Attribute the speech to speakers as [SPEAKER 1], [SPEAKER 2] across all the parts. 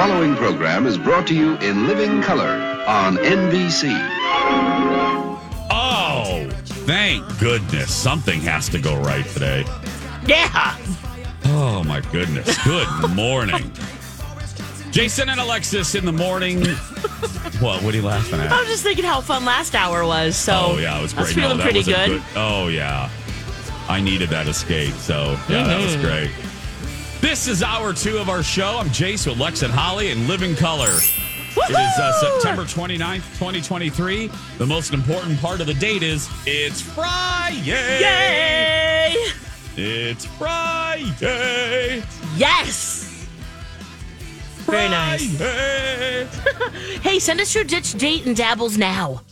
[SPEAKER 1] Following program is brought to you in living color on NBC.
[SPEAKER 2] Oh, thank goodness. Something has to go right today.
[SPEAKER 3] Yeah.
[SPEAKER 2] Oh, my goodness. Good morning. Jason and Alexis in the morning. what? What are you laughing at?
[SPEAKER 3] I was just thinking how fun last hour was. So
[SPEAKER 2] oh, yeah, it was
[SPEAKER 3] I was feeling
[SPEAKER 2] that
[SPEAKER 3] pretty
[SPEAKER 2] was a
[SPEAKER 3] good.
[SPEAKER 2] Oh, yeah. I needed that escape. So, yeah, that was
[SPEAKER 3] Mhm.
[SPEAKER 2] great. This is hour two of our show. I'm Jace with Lex and Holly in Living Color. It is uh, September 29th, 2023. The most important part of the date is it's Friday.
[SPEAKER 3] Yay!
[SPEAKER 2] It's Friday.
[SPEAKER 3] Yes. Very nice.
[SPEAKER 2] Friday.
[SPEAKER 3] Hey, send us your ditch date and dabbles now.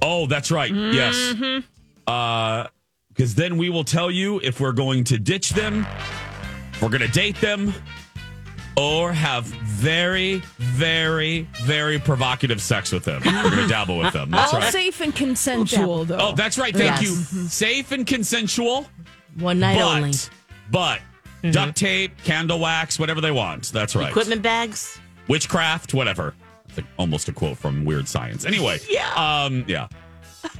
[SPEAKER 2] Oh, that's right. Yes.
[SPEAKER 3] Mhm.
[SPEAKER 2] Uh, because then we will tell you if we're going to ditch them, we're going to date them, or have very, very, very provocative sex with them. We're going to dabble with them. That's
[SPEAKER 4] All
[SPEAKER 2] right.
[SPEAKER 4] safe and consensual, though.
[SPEAKER 2] Oh, that's right. Thank
[SPEAKER 3] Yes.
[SPEAKER 2] you. Safe and consensual.
[SPEAKER 3] One night
[SPEAKER 2] but,
[SPEAKER 3] only.
[SPEAKER 2] But duct tape, candle wax, whatever they want. That's right.
[SPEAKER 3] Equipment bags.
[SPEAKER 2] Witchcraft, whatever. It's like almost a quote from Weird Science. Anyway.
[SPEAKER 3] Yeah.
[SPEAKER 2] Um, yeah.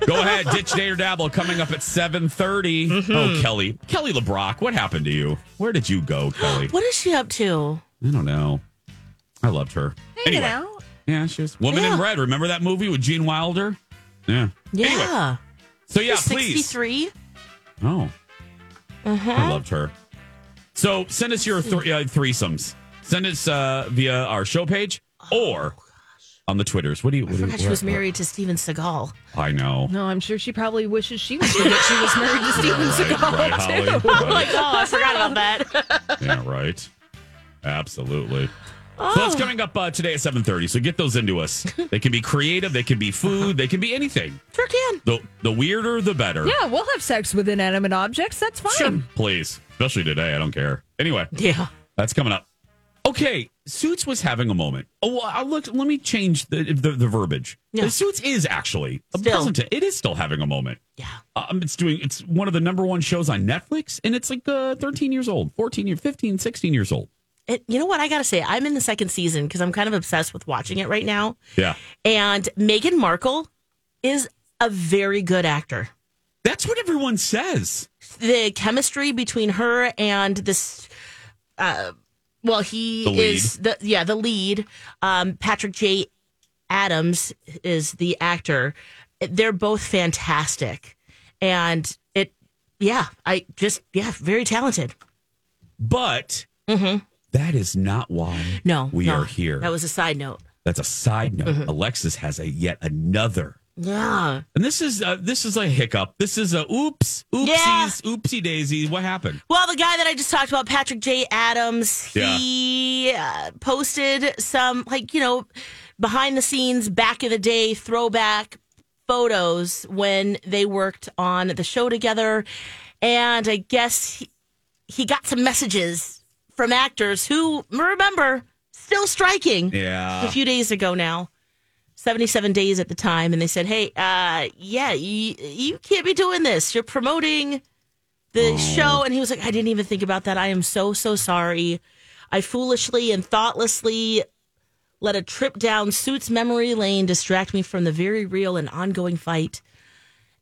[SPEAKER 2] Go ahead, ditch date or dabble coming up at 7:30.
[SPEAKER 3] Mm-hmm.
[SPEAKER 2] Oh, Kelly. Kelly LeBrock, what happened to you? Where did you go, Kelly?
[SPEAKER 3] What is she up to?
[SPEAKER 2] I don't know. I loved her.
[SPEAKER 4] Hanging
[SPEAKER 2] anyway.
[SPEAKER 4] out.
[SPEAKER 2] Yeah, she was Woman in Red. Remember that movie with Gene Wilder? Yeah.
[SPEAKER 3] Yeah.
[SPEAKER 2] Anyway, so yeah,
[SPEAKER 3] She's
[SPEAKER 2] please.
[SPEAKER 3] 63.
[SPEAKER 2] Oh,
[SPEAKER 3] Uh-huh.
[SPEAKER 2] I loved her. So send us your th- uh, threesomes. Send us uh, via our show page or on the Twitters. What do you? What
[SPEAKER 3] Oh, I
[SPEAKER 2] do you
[SPEAKER 3] she was
[SPEAKER 2] what-
[SPEAKER 3] married to Steven Seagal.
[SPEAKER 2] I know.
[SPEAKER 4] No, I'm sure she probably wishes she was that she was married to Steven
[SPEAKER 2] Right,
[SPEAKER 4] Seagal
[SPEAKER 2] right, Holly,
[SPEAKER 4] too.
[SPEAKER 2] right.
[SPEAKER 3] Like, oh, I forgot about that.
[SPEAKER 2] Yeah, right. Absolutely. So that's coming up uh, today at seven thirty. So get those into us. They can be creative. They can be food. They can be anything.
[SPEAKER 3] Sure can.
[SPEAKER 2] The the weirder, the better.
[SPEAKER 4] Yeah, we'll have sex with inanimate objects. That's fine.
[SPEAKER 2] Sure, Please, especially today. I don't care. Anyway,
[SPEAKER 3] Yeah.
[SPEAKER 2] that's coming up. Okay, Suits was having a moment. Oh, I'll look. Let me change the the, the verbiage.
[SPEAKER 3] Yeah.
[SPEAKER 2] The Suits is actually a
[SPEAKER 3] Still.
[SPEAKER 2] present. It is still having a moment.
[SPEAKER 3] Yeah.
[SPEAKER 2] Um, it's doing. It's one of the number one shows on Netflix, and it's like uh, 13 years old, 14 years, 15, 16 years old.
[SPEAKER 3] It, you know what? I got to say, I'm in the second season because I'm kind of obsessed with watching it right now.
[SPEAKER 2] Yeah,
[SPEAKER 3] And Meghan Markle is a very good actor.
[SPEAKER 2] that's what everyone says.
[SPEAKER 3] The chemistry between her and this, uh, well, he
[SPEAKER 2] The
[SPEAKER 3] is the yeah the lead. Um, Patrick J. Adams is the actor. They're both fantastic, and it yeah I just yeah very talented.
[SPEAKER 2] But that is not why
[SPEAKER 3] Mm-hmm. No,
[SPEAKER 2] we
[SPEAKER 3] no,
[SPEAKER 2] are here.
[SPEAKER 3] That was a side note.
[SPEAKER 2] That's a side note.
[SPEAKER 3] Mm-hmm.
[SPEAKER 2] Alexis has a yet another.
[SPEAKER 3] Yeah.
[SPEAKER 2] And this is uh, this is a hiccup. This is a oops, oopsies,
[SPEAKER 3] Yeah.
[SPEAKER 2] oopsie daisy. What happened?
[SPEAKER 3] Well, the guy that I just talked about, Patrick J. Adams, he uh, posted some, like, you know, behind the scenes, back in the day, throwback photos when they worked on the show together. And I guess he, he got some messages from actors who, remember, still striking
[SPEAKER 2] Yeah.
[SPEAKER 3] a few days ago now. 77 days at the time and they said hey uh yeah you, you can't be doing this. You're promoting the
[SPEAKER 2] Oh.
[SPEAKER 3] show. And he was like i didn't even think about that. I am so so sorry. I foolishly and thoughtlessly let a trip down suits memory lane distract me from the very real and ongoing fight.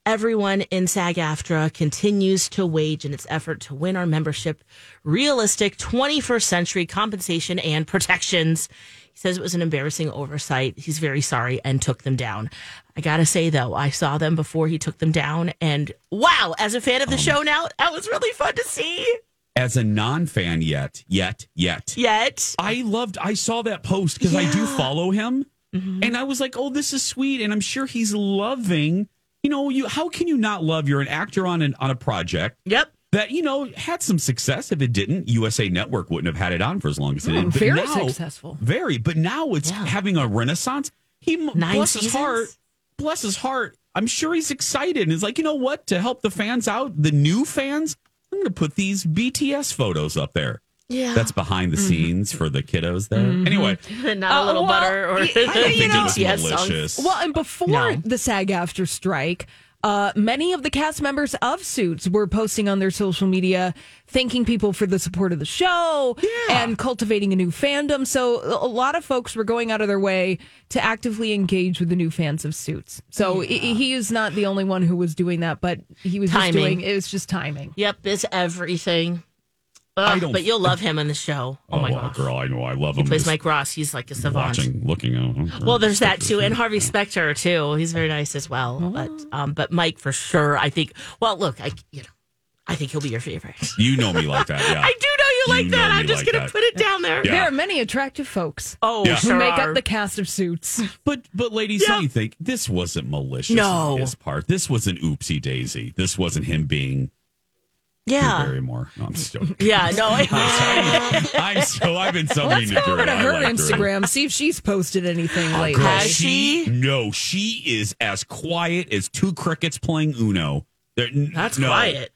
[SPEAKER 3] Everyone in SAG AFTRA continues to wage in its effort to win our membership. Realistic 21st century compensation and protections. He says it was an embarrassing oversight. He's very sorry and took them down. I gotta say though, I saw them before he took them down, and wow, as a fan of the oh, show now, that was really fun to see.
[SPEAKER 2] As a non-fan yet, yet, yet,
[SPEAKER 3] Yet,
[SPEAKER 2] I loved. I saw that post because I do follow him, mm-hmm. and I was like, "Oh, this is sweet," and I'm sure he's loving. You know, you how can you not love? You're an actor on an on a project
[SPEAKER 3] yep.
[SPEAKER 2] That you know had some success. If it didn't, USA Network wouldn't have had it on for as long as it hmm, did. But
[SPEAKER 4] very
[SPEAKER 2] now-
[SPEAKER 4] successful.
[SPEAKER 2] Very, but now it's
[SPEAKER 3] Yeah.
[SPEAKER 2] having a renaissance. He
[SPEAKER 3] Nine
[SPEAKER 2] bless his heart. Bless his heart. I'm sure he's excited. And he's like, you know what? To help the fans out, the new fans, I'm going to put these BTS photos up there.
[SPEAKER 3] Yeah.
[SPEAKER 2] That's behind the mm-hmm. scenes for the kiddos there. Mm-hmm. Anyway,
[SPEAKER 3] not
[SPEAKER 4] Uh,
[SPEAKER 3] a little
[SPEAKER 4] well,
[SPEAKER 3] butter or
[SPEAKER 4] I
[SPEAKER 2] I
[SPEAKER 4] you
[SPEAKER 2] think
[SPEAKER 4] know-
[SPEAKER 2] it was
[SPEAKER 3] BTS songs.
[SPEAKER 4] Well, and before
[SPEAKER 3] No.
[SPEAKER 4] the SAG AFTRA strike, uh, many of the cast members of Suits were posting on their social media, thanking people for the support of the show and cultivating a new fandom. So a lot of folks were going out of their way to actively engage with the new fans of Suits. So he he is not the only one who was doing that, but he was just
[SPEAKER 3] Timing.
[SPEAKER 4] doing it was just timing.
[SPEAKER 3] Yep, it's everything.
[SPEAKER 2] I
[SPEAKER 3] Ugh,
[SPEAKER 2] don't-
[SPEAKER 3] but you'll love him in the show. Oh, my
[SPEAKER 2] well,
[SPEAKER 3] gosh.
[SPEAKER 2] girl, I know I love him.
[SPEAKER 3] He
[SPEAKER 2] him.
[SPEAKER 3] plays
[SPEAKER 2] Just
[SPEAKER 3] Mike Ross. He's like a savant.
[SPEAKER 2] watching, looking out.
[SPEAKER 3] Well, there's that too, and Harvey Specter too. He's very nice as well. But um, but Mike for sure. I think. Well, look, I you know, I think he'll be your favorite.
[SPEAKER 2] You know me like that, yeah.
[SPEAKER 3] I do know you like
[SPEAKER 2] You
[SPEAKER 3] that.
[SPEAKER 2] know me
[SPEAKER 3] I'm just
[SPEAKER 2] like
[SPEAKER 3] gonna
[SPEAKER 2] that.
[SPEAKER 3] put it down there.
[SPEAKER 2] Yeah.
[SPEAKER 4] There are many attractive folks
[SPEAKER 3] Oh,
[SPEAKER 2] Yeah.
[SPEAKER 4] who
[SPEAKER 3] sure
[SPEAKER 4] make
[SPEAKER 3] are.
[SPEAKER 4] up the cast of Suits.
[SPEAKER 2] But but ladies, don't you think this wasn't malicious
[SPEAKER 3] No.
[SPEAKER 2] on his part? This was an oopsie daisy. This wasn't him being
[SPEAKER 3] yeah,
[SPEAKER 2] Barrymore. No, I'm just joking.
[SPEAKER 3] yeah. No,
[SPEAKER 2] I'm so I've been so mean
[SPEAKER 4] Let's
[SPEAKER 2] to
[SPEAKER 4] go
[SPEAKER 2] Drew.
[SPEAKER 4] over to
[SPEAKER 2] I
[SPEAKER 4] her
[SPEAKER 2] like Drew.
[SPEAKER 4] Instagram, see if she's posted anything lately.
[SPEAKER 2] Girl,
[SPEAKER 3] Has she?
[SPEAKER 2] No, she is as quiet as two crickets playing Uno. There, n-
[SPEAKER 3] that's
[SPEAKER 2] no,
[SPEAKER 3] quiet.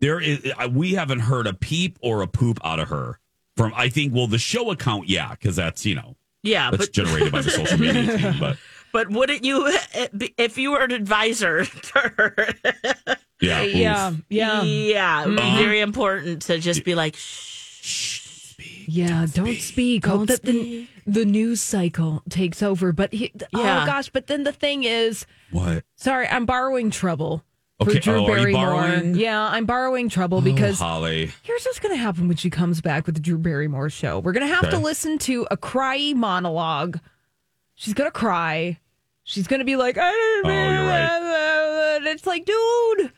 [SPEAKER 2] There is. uh, We haven't heard a peep or a poop out of her from. I think. Well, the show account, yeah, because that's you know
[SPEAKER 3] Yeah,
[SPEAKER 2] that's
[SPEAKER 3] but
[SPEAKER 2] generated by the social media team. But
[SPEAKER 3] but wouldn't you if you were an advisor to her?
[SPEAKER 2] Yeah, oof.
[SPEAKER 4] Yeah, yeah,
[SPEAKER 3] yeah, it would
[SPEAKER 2] Uh-huh.
[SPEAKER 3] be very important to just be like, shh.
[SPEAKER 4] yeah. Don't speak. Hope that the the news cycle takes over. But he,
[SPEAKER 3] Yeah.
[SPEAKER 4] oh gosh, but then the thing is,
[SPEAKER 2] What?
[SPEAKER 4] sorry, I'm borrowing trouble for
[SPEAKER 2] Okay,
[SPEAKER 4] Drew
[SPEAKER 2] oh, are you
[SPEAKER 4] Barrymore.
[SPEAKER 2] borrowing?
[SPEAKER 4] Yeah, I'm borrowing trouble because
[SPEAKER 2] oh, Holly.
[SPEAKER 4] here's what's going to happen when she comes back with the Drew Barrymore show. We're going to have to
[SPEAKER 2] Okay.
[SPEAKER 4] listen to a cryy monologue. She's going to cry. She's going to be like, I
[SPEAKER 2] Oh, you're right.
[SPEAKER 4] And it's like, dude,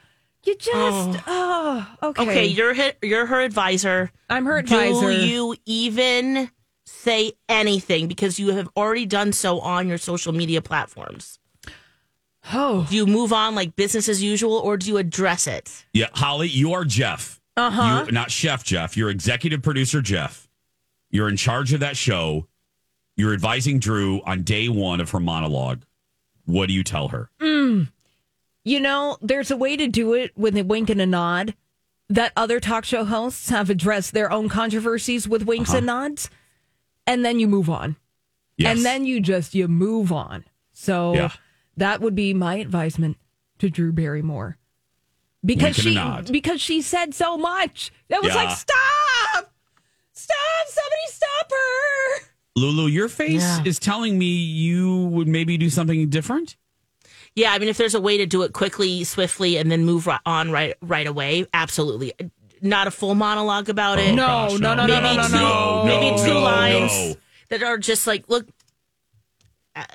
[SPEAKER 4] you just, oh, okay.
[SPEAKER 3] Okay, you're hi- you're her advisor.
[SPEAKER 4] I'm her advisor.
[SPEAKER 3] Do you even say anything because you have already done so on your social media platforms?
[SPEAKER 4] oh,
[SPEAKER 3] Do you move on like business as usual, or do you address it?
[SPEAKER 2] Yeah, Holly, you are Jeff. Uh huh. You, not Chef Jeff. You're executive producer Jeff. You're in charge of that show. You're advising Drew on day one of her monologue. What do you tell her?
[SPEAKER 4] You know, there's a way to do it with a wink and a nod that other talk show hosts have addressed their own controversies with winks and uh-huh. nods. And then you move on.
[SPEAKER 2] Yes.
[SPEAKER 4] And then you just you move on. So
[SPEAKER 2] Yeah.
[SPEAKER 4] that would be my advisement to Drew Barrymore. Because she because she said so much. That was
[SPEAKER 2] Yeah.
[SPEAKER 4] like stop. Stop, somebody stop her.
[SPEAKER 2] Lulu, your face
[SPEAKER 3] Yeah.
[SPEAKER 2] is telling me you would maybe do something different.
[SPEAKER 3] Yeah, I mean, if there's a way to do it quickly, swiftly, and then move ri- on right right away, absolutely. Not a full monologue about it.
[SPEAKER 4] Oh, no,
[SPEAKER 2] gosh,
[SPEAKER 4] no, no,
[SPEAKER 3] maybe
[SPEAKER 4] no, no,
[SPEAKER 3] two,
[SPEAKER 4] no,
[SPEAKER 3] maybe two
[SPEAKER 2] no,
[SPEAKER 3] lines
[SPEAKER 2] no.
[SPEAKER 3] that are just like, look, I,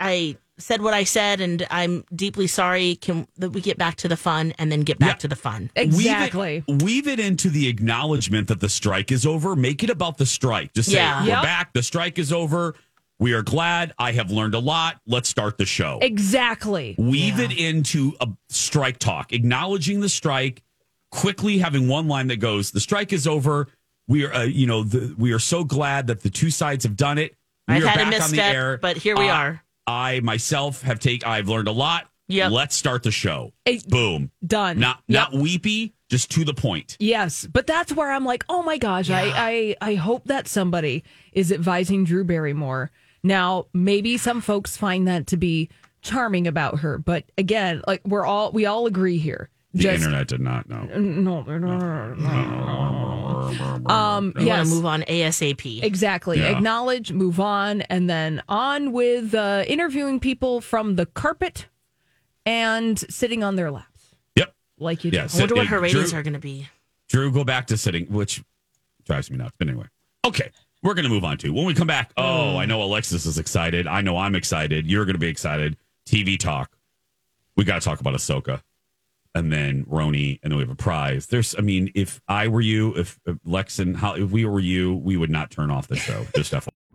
[SPEAKER 3] I said what I said, and I'm deeply sorry. Can that we get back to the fun and then get back
[SPEAKER 2] Yeah.
[SPEAKER 3] to the fun?
[SPEAKER 4] Exactly.
[SPEAKER 2] Weave it, weave it into the acknowledgement that the strike is over. Make it about the strike. Just say,
[SPEAKER 3] Yeah.
[SPEAKER 2] we're
[SPEAKER 4] Yep.
[SPEAKER 2] back. The strike is over. We are glad. I have learned a lot. Let's start the show.
[SPEAKER 4] Exactly.
[SPEAKER 2] Weave it into a strike talk, acknowledging the strike, quickly having one line that goes, "The strike is over. We are, uh, you know, the, we are so glad that the two sides have done it. We
[SPEAKER 3] I've
[SPEAKER 2] are
[SPEAKER 3] had a
[SPEAKER 2] back on the air,
[SPEAKER 3] but here we are.
[SPEAKER 2] I myself have take. I've learned a lot.
[SPEAKER 3] Yeah.
[SPEAKER 2] Let's start the show.
[SPEAKER 4] Eh,
[SPEAKER 2] Boom.
[SPEAKER 4] Done.
[SPEAKER 2] Not
[SPEAKER 4] Yep.
[SPEAKER 2] not weepy. Just to the point.
[SPEAKER 4] Yes, but that's where I'm like, oh my gosh, I, I I hope that somebody is advising Drew Barrymore. Now, maybe some folks find that to be charming about her, but again, like we're all we all agree here.
[SPEAKER 2] The internet did not know.
[SPEAKER 4] no, no, no, no. Um,
[SPEAKER 3] We
[SPEAKER 4] yes,
[SPEAKER 3] want to move on ASAP.
[SPEAKER 4] exactly.
[SPEAKER 2] Yeah.
[SPEAKER 4] Acknowledge, move on, and then on with uh, interviewing people from the carpet and sitting on their laps
[SPEAKER 2] Yep.
[SPEAKER 4] like you do.
[SPEAKER 2] Yeah,
[SPEAKER 3] I wonder what
[SPEAKER 2] uh,
[SPEAKER 3] her ratings
[SPEAKER 2] Drew-
[SPEAKER 3] are going to be.
[SPEAKER 2] Drew, go back to sitting, which drives me nuts. But anyway, okay, we're going to move on to when we come back. Oh, mm. I know Alexis is excited. I know I'm excited. You're going to be excited. TV talk. We got to talk about Ahsoka, and then Roni, and then we have a prize. There's, I mean, if I were you, if, if Lex and how, if we were you, we would not turn off the show. Just FYI.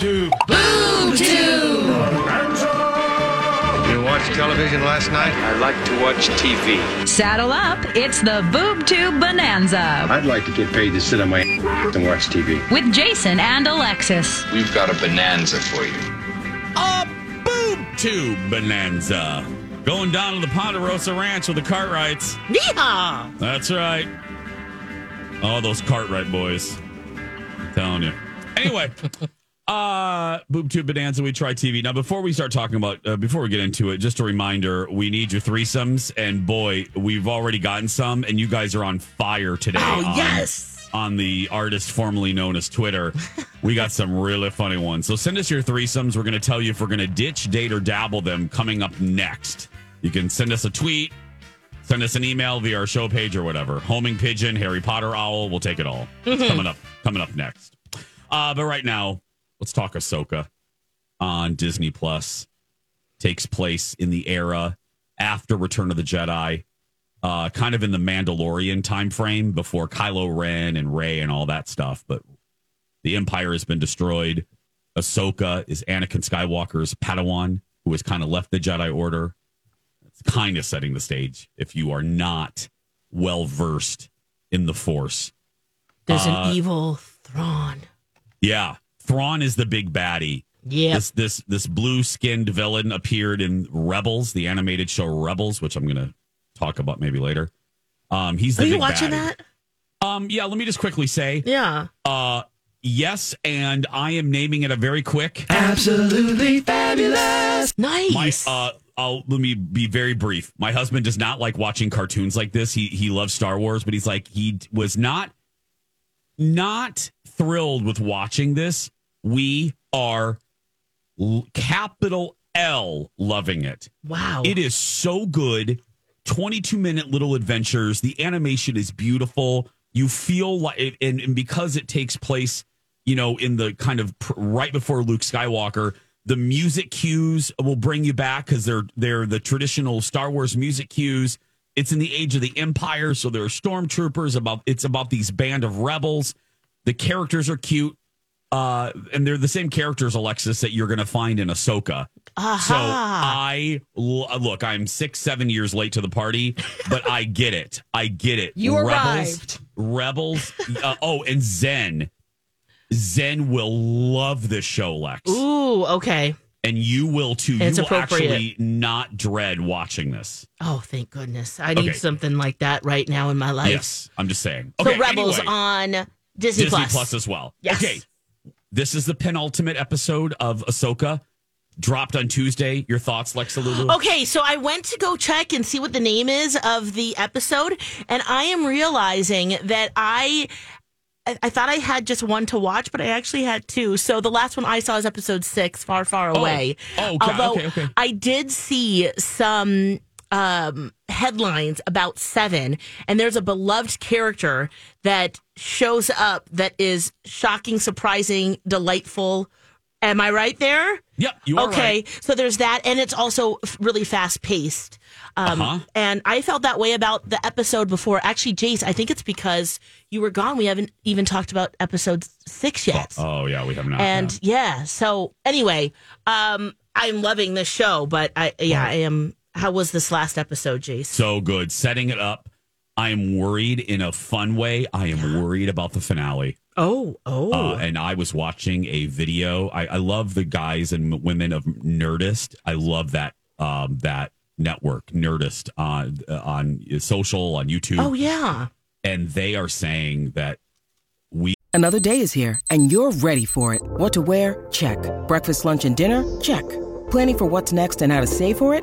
[SPEAKER 5] You watched television last night?
[SPEAKER 6] I like to watch TV.
[SPEAKER 7] Saddle up, it's the Boob Tube Bonanza
[SPEAKER 5] I'd like to get paid to sit on my and watch TV.
[SPEAKER 7] with Jason and Alexis.
[SPEAKER 6] We've got a bonanza for you.
[SPEAKER 2] a boob tube bonanza. Going down to the Ponderosa Ranch with the Cartwrights.
[SPEAKER 3] Yeehaw!
[SPEAKER 2] That's right. Oh, those Cartwright boys. I'm telling you. Anyway, uh, Boob Tube Bonanza, we try TV. Now, before we start talking about, uh, before we get into it, just a reminder we need your threesomes. And boy, we've already gotten some, and you guys are on fire today.
[SPEAKER 3] Oh,
[SPEAKER 2] on-
[SPEAKER 3] yes.
[SPEAKER 2] On the artist formerly known as Twitter. we got some really funny ones. So send us your threesomes. We're going to tell you if we're going to ditch, date, or dabble them coming up next. You can send us a tweet, send us an email via our show page or whatever. Homing pigeon, Harry Potter owl, we'll take it all. It's coming up, coming up next. Uh, but right now, let's talk Ahsoka on Disney Plus. Takes place in the era after Return of the Jedi, uh, kind of in the Mandalorian time frame before Kylo Ren and Rey and all that stuff. But the Empire has been destroyed. Ahsoka is Anakin Skywalker's Padawan, who has kind of left the Jedi Order. It's kind of setting the stage if you are not well versed in the Force.
[SPEAKER 3] There's
[SPEAKER 2] Uh,
[SPEAKER 3] an evil Thrawn.
[SPEAKER 2] Yeah, Thrawn is the big baddie.
[SPEAKER 3] Yeah.
[SPEAKER 2] This this this blue skinned villain appeared in Rebels, the animated show Rebels, which I'm going to talk about maybe later. Um, he's the
[SPEAKER 3] Are you
[SPEAKER 2] big
[SPEAKER 3] watching
[SPEAKER 2] baddie.
[SPEAKER 3] that?
[SPEAKER 2] Um, yeah. Let me just quickly say,
[SPEAKER 3] Yeah.
[SPEAKER 2] uh, yes, and I am naming it a very quick. Absolutely fabulous.
[SPEAKER 3] Nice.
[SPEAKER 2] uh, I'll let me be very brief. My husband does not like watching cartoons like this. He he loves Star Wars, but he's like he was not not thrilled with watching this. We are capital L loving it.
[SPEAKER 3] wow.
[SPEAKER 2] It is so good. 22 minute little adventures. The animation is beautiful. You feel like, it, and, and because it takes place, you know, in the kind of pr- right before Luke Skywalker, the music cues will bring you back because they're they're the traditional Star Wars music cues. It's in the age of the Empire, so there are stormtroopers. About it's about these band of rebels. The characters are cute, uh, and they're the same characters, Alexis, that you're going to find in Ahsoka. So I look, I'm six, seven years late to the party, but I get it. I get it.
[SPEAKER 4] You
[SPEAKER 2] Rebels,
[SPEAKER 4] arrived.
[SPEAKER 2] Rebels. Uh, oh, and Zen. Zen will love this show, Lex,
[SPEAKER 3] Ooh, okay.
[SPEAKER 2] and you will too.
[SPEAKER 3] It's
[SPEAKER 2] you will actually not dread watching this.
[SPEAKER 3] Oh, thank goodness. I need
[SPEAKER 2] Okay.
[SPEAKER 3] something like that right now in my life.
[SPEAKER 2] Yes, I'm just saying.
[SPEAKER 3] So Rebels
[SPEAKER 2] anyway,
[SPEAKER 3] on Disney,
[SPEAKER 2] Disney
[SPEAKER 3] Plus.
[SPEAKER 2] Plus as well.
[SPEAKER 3] Yes.
[SPEAKER 2] Okay, this is the penultimate episode of Ahsoka. Dropped on Tuesday. Your thoughts, Lex Lulu?
[SPEAKER 3] Okay, so I went to go check and see what the name is of the episode, and I am realizing that I. I thought I had just one to watch, but I actually had two. So the last one I saw is episode six, Far, Far oh. Away.
[SPEAKER 2] Oh, okay,
[SPEAKER 3] Although
[SPEAKER 2] okay, okay.
[SPEAKER 3] I did see some um, headlines about seven, and there's a beloved character that shows up that is shocking, surprising, delightful. Am I right there?
[SPEAKER 2] Yep, you are
[SPEAKER 3] okay,
[SPEAKER 2] right.
[SPEAKER 3] so there's that, and it's also really fast paced. Um,
[SPEAKER 2] Uh-huh.
[SPEAKER 3] And I felt that way about the episode before. Actually, Jace, I think it's because you were gone. We haven't even talked about episode six yet.
[SPEAKER 2] Oh yeah, we have not.
[SPEAKER 3] and
[SPEAKER 2] yeah.
[SPEAKER 3] yeah, so anyway, um, I'm loving this show, but I yeah, I am. How was this last episode, Jace?
[SPEAKER 2] so good, setting it up. I am worried in a fun way. I am worried about the finale.
[SPEAKER 3] oh, oh,
[SPEAKER 2] Uh, and I was watching a video. I, I love the guys and women of Nerdist. I love that um, that network, Nerdist, on uh, on social, on YouTube.
[SPEAKER 3] Oh yeah.
[SPEAKER 2] and they are saying that we
[SPEAKER 8] Another day is here, and you're ready for it. What to wear? Check. Breakfast, lunch, and dinner? Check. Planning for what's next and how to save for it?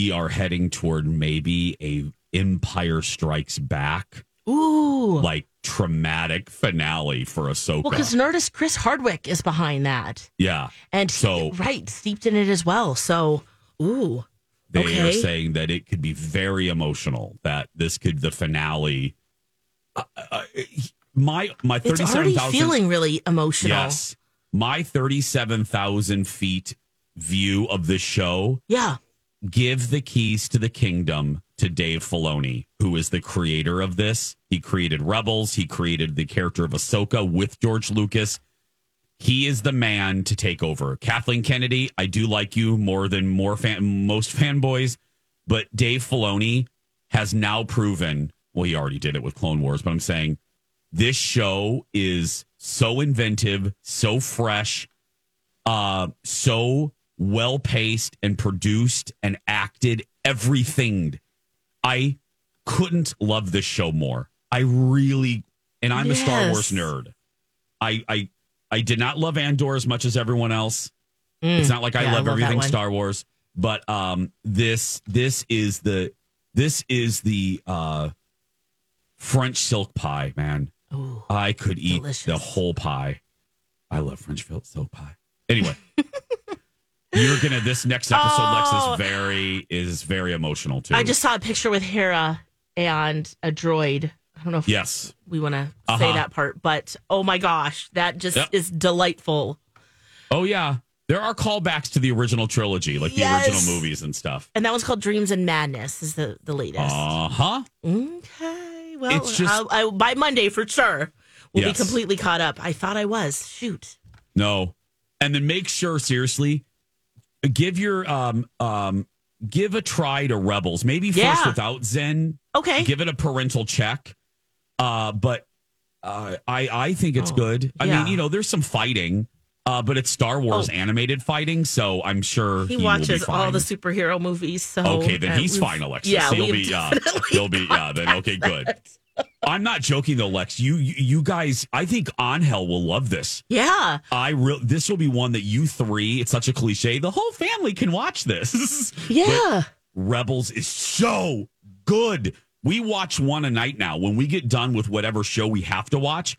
[SPEAKER 2] We are heading toward maybe a Empire Strikes Back
[SPEAKER 3] Ooh.
[SPEAKER 2] like traumatic finale for Ahsoka.
[SPEAKER 3] Well, because Nerdist Chris Hardwick is behind that,
[SPEAKER 2] yeah,
[SPEAKER 3] and
[SPEAKER 2] So-
[SPEAKER 3] right steeped in it as well. So, ooh,
[SPEAKER 2] they
[SPEAKER 3] okay.
[SPEAKER 2] are saying that it could be very emotional. That this could the finale. Uh, uh, my my
[SPEAKER 3] it's
[SPEAKER 2] thirty
[SPEAKER 3] already
[SPEAKER 2] seven thousand.
[SPEAKER 3] feeling really emotional.
[SPEAKER 2] Yes, my thirty seven thousand feet view of the show.
[SPEAKER 3] Yeah.
[SPEAKER 2] Give the keys to the kingdom to Dave Filoni, who is the creator of this. He created Rebels. He created the character of Ahsoka with George Lucas. He is the man to take over. Kathleen Kennedy, I do like you more than more fan, most fanboys, but Dave Filoni has now proven. Well, he already did it with Clone Wars, but I'm saying this show is so inventive, so fresh, uh, so well paced and produced and acted everything. I couldn't love this show more. I really, and I'm a Star Wars nerd. I I I did not love Andor as much as everyone else. It's not like I
[SPEAKER 3] Mm. Yeah, I
[SPEAKER 2] love
[SPEAKER 3] love
[SPEAKER 2] everything. Star Wars, but um, this this is the this is the uh French silk pie, man.
[SPEAKER 3] Ooh.
[SPEAKER 2] I could eat
[SPEAKER 3] delicious.
[SPEAKER 2] the whole pie. I love French silk pie. Anyway, you're gonna this next episode,
[SPEAKER 3] Oh.
[SPEAKER 2] Lex, is very is very emotional too.
[SPEAKER 3] I just saw a picture with Hera and a droid. I don't know if
[SPEAKER 2] yes,
[SPEAKER 3] we want to
[SPEAKER 2] Uh-huh.
[SPEAKER 3] say that part, but oh my gosh, that just
[SPEAKER 2] Yep.
[SPEAKER 3] is delightful.
[SPEAKER 2] oh yeah. There are callbacks to the original trilogy, like
[SPEAKER 3] Yes.
[SPEAKER 2] the original movies and stuff.
[SPEAKER 3] And that one's called Dreams and Madness. Is the the latest?
[SPEAKER 2] Uh huh.
[SPEAKER 3] Okay, well,
[SPEAKER 2] It's just-
[SPEAKER 3] I'll, I, by Monday for sure, we'll
[SPEAKER 2] Yes.
[SPEAKER 3] be completely caught up. I thought I was. Shoot.
[SPEAKER 2] No, and then make sure seriously, give your um um give a try to Rebels. Maybe first
[SPEAKER 3] Yeah.
[SPEAKER 2] without Zen.
[SPEAKER 3] Okay.
[SPEAKER 2] give it a parental check. Uh, but uh, I I think it's
[SPEAKER 3] Oh,
[SPEAKER 2] good. I
[SPEAKER 3] yeah.
[SPEAKER 2] mean, you know, there's some fighting, uh, but it's Star Wars
[SPEAKER 3] Oh.
[SPEAKER 2] animated fighting, so I'm sure
[SPEAKER 3] He,
[SPEAKER 2] he,
[SPEAKER 3] watches
[SPEAKER 2] will be fine.
[SPEAKER 3] all the superhero movies. So
[SPEAKER 2] Okay, then he's fine, Alexis.
[SPEAKER 3] Yeah,
[SPEAKER 2] he'll be uh, he'll be yeah. Then okay, good. I'm not joking though, Lex. You you, you guys, I think Angel will love this.
[SPEAKER 3] Yeah.
[SPEAKER 2] I re- this will be one that you three. It's such a cliche. The whole family can watch this.
[SPEAKER 3] Yeah.
[SPEAKER 2] Rebels is so good. We watch one a night now. When we get done with whatever show we have to watch,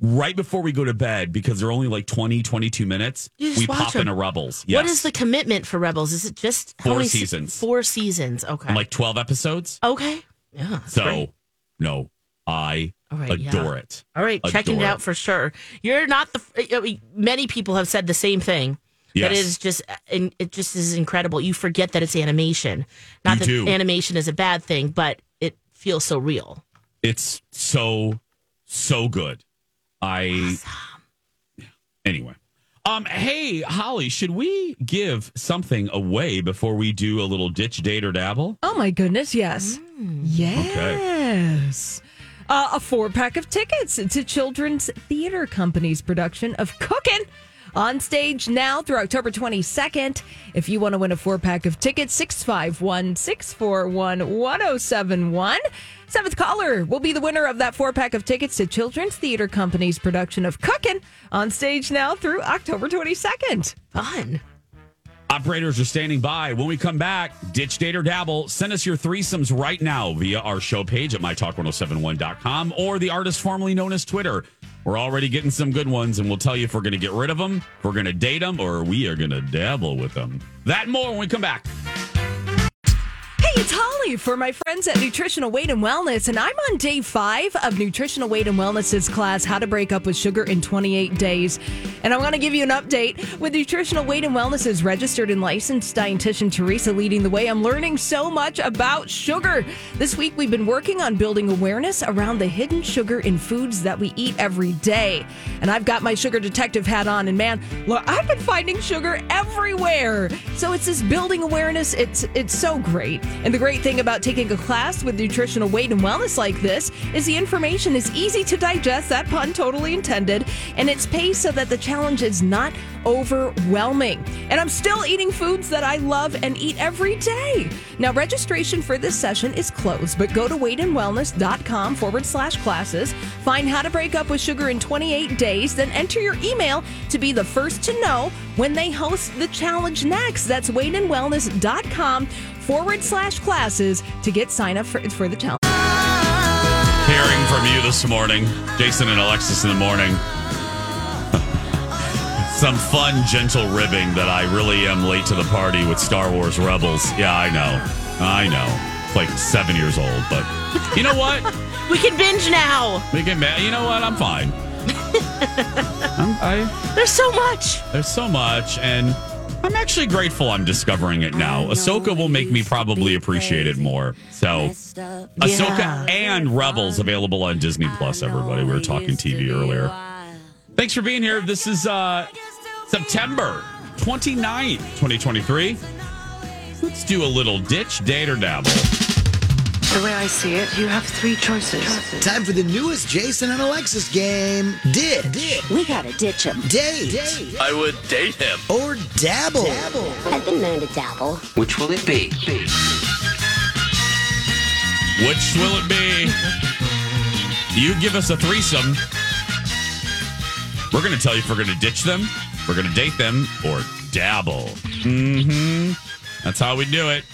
[SPEAKER 2] right before we go to bed, because they're only like 20, 22 minutes, we pop
[SPEAKER 3] them.
[SPEAKER 2] into Rebels.
[SPEAKER 3] What
[SPEAKER 2] Yes.
[SPEAKER 3] is the commitment for Rebels? Is it just
[SPEAKER 2] Four
[SPEAKER 3] many se-
[SPEAKER 2] seasons.
[SPEAKER 3] Four seasons. Okay.
[SPEAKER 2] And like 12 episodes?
[SPEAKER 3] okay. Yeah.
[SPEAKER 2] so,
[SPEAKER 3] great.
[SPEAKER 2] no, I
[SPEAKER 3] All right, yeah.
[SPEAKER 2] adore it.
[SPEAKER 3] All right, checking it out for sure. You're not the. I mean, many people have said the same thing. That
[SPEAKER 2] Yes.
[SPEAKER 3] it is just, and it just is incredible. You forget that it's animation. Not
[SPEAKER 2] You
[SPEAKER 3] that
[SPEAKER 2] do.
[SPEAKER 3] animation is a bad thing, but it feels so real.
[SPEAKER 2] It's so, so good. I. Anyway. Um, hey, Holly, should we give something away before we do a little ditch date or dabble?
[SPEAKER 4] Oh my goodness, yes. Yes. Uh, a four pack of tickets to Children's Theater Company's production of Cookin' on stage now through October 22nd. If you want to win a four pack of tickets, 651 641 1071. Seventh caller will be the winner of that four pack of tickets to Children's Theater Company's production of Cookin' on stage now through October 22nd.
[SPEAKER 3] Fun.
[SPEAKER 2] Operators are standing by. When we come back, ditch, date, or dabble, send us your threesomes right now via our show page at mytalk1071.com or the artist formerly known as Twitter. We're already getting some good ones, and we'll tell you if we're going to get rid of them, if we're going to date them, or we are going to dabble with them. That more when we come back.
[SPEAKER 4] Hey, it's Holly for my friends at Nutritional Weight and Wellness, and I'm on day five of Nutritional Weight and Wellness's class, How to Break Up with Sugar in 28 Days. And I'm going to give you an update. With Nutritional Weight and Wellness's registered and licensed dietitian Teresa leading the way, I'm learning so much about sugar. This week, we've been working on building awareness around the hidden sugar in foods that we eat every day. And I've got my sugar detective hat on, and man, look, I've been finding sugar everywhere. So it's this building awareness. It's it's so great. And the great thing about taking a class with nutritional weight and wellness like this is the information is easy to digest, that pun totally intended, and it's paced so that the challenge is not overwhelming. And I'm still eating foods that I love and eat every day. Now, registration for this session is closed, but go to weightandwellness.com forward slash classes, find how to break up with sugar in 28 days, then enter your email to be the first to know when they host the challenge next. That's weightandwellness.com forward slash classes to get sign up for, for the challenge.
[SPEAKER 2] Hearing from you this morning, Jason and Alexis in the morning. Some fun, gentle ribbing that I really am late to the party with Star Wars Rebels. Yeah, I know. I know. It's like seven years old, but you know what?
[SPEAKER 3] we can binge now.
[SPEAKER 2] We can, you know what? I'm fine. I'm, I,
[SPEAKER 3] There's so much.
[SPEAKER 2] there's so much, and I'm actually grateful I'm discovering it now. Ahsoka will make me probably appreciate it more. So, Ahsoka and Rebels available on Disney Plus. Everybody, we were talking TV earlier. Thanks for being here. This is uh, September 29th, 2023. Let's do a little ditch, date, or dabble.
[SPEAKER 9] The way I see it, you have three choices.
[SPEAKER 10] Time for the newest Jason and Alexis game. Ditch.
[SPEAKER 11] We gotta ditch him.
[SPEAKER 10] Date.
[SPEAKER 12] I would date him.
[SPEAKER 10] Or dabble.
[SPEAKER 11] I've been known to dabble.
[SPEAKER 6] Which will it be?
[SPEAKER 2] Which will it be? You give us a threesome. We're going to tell you if we're going to ditch them, we're going to date them, or dabble. Mm-hmm. That's how we do it.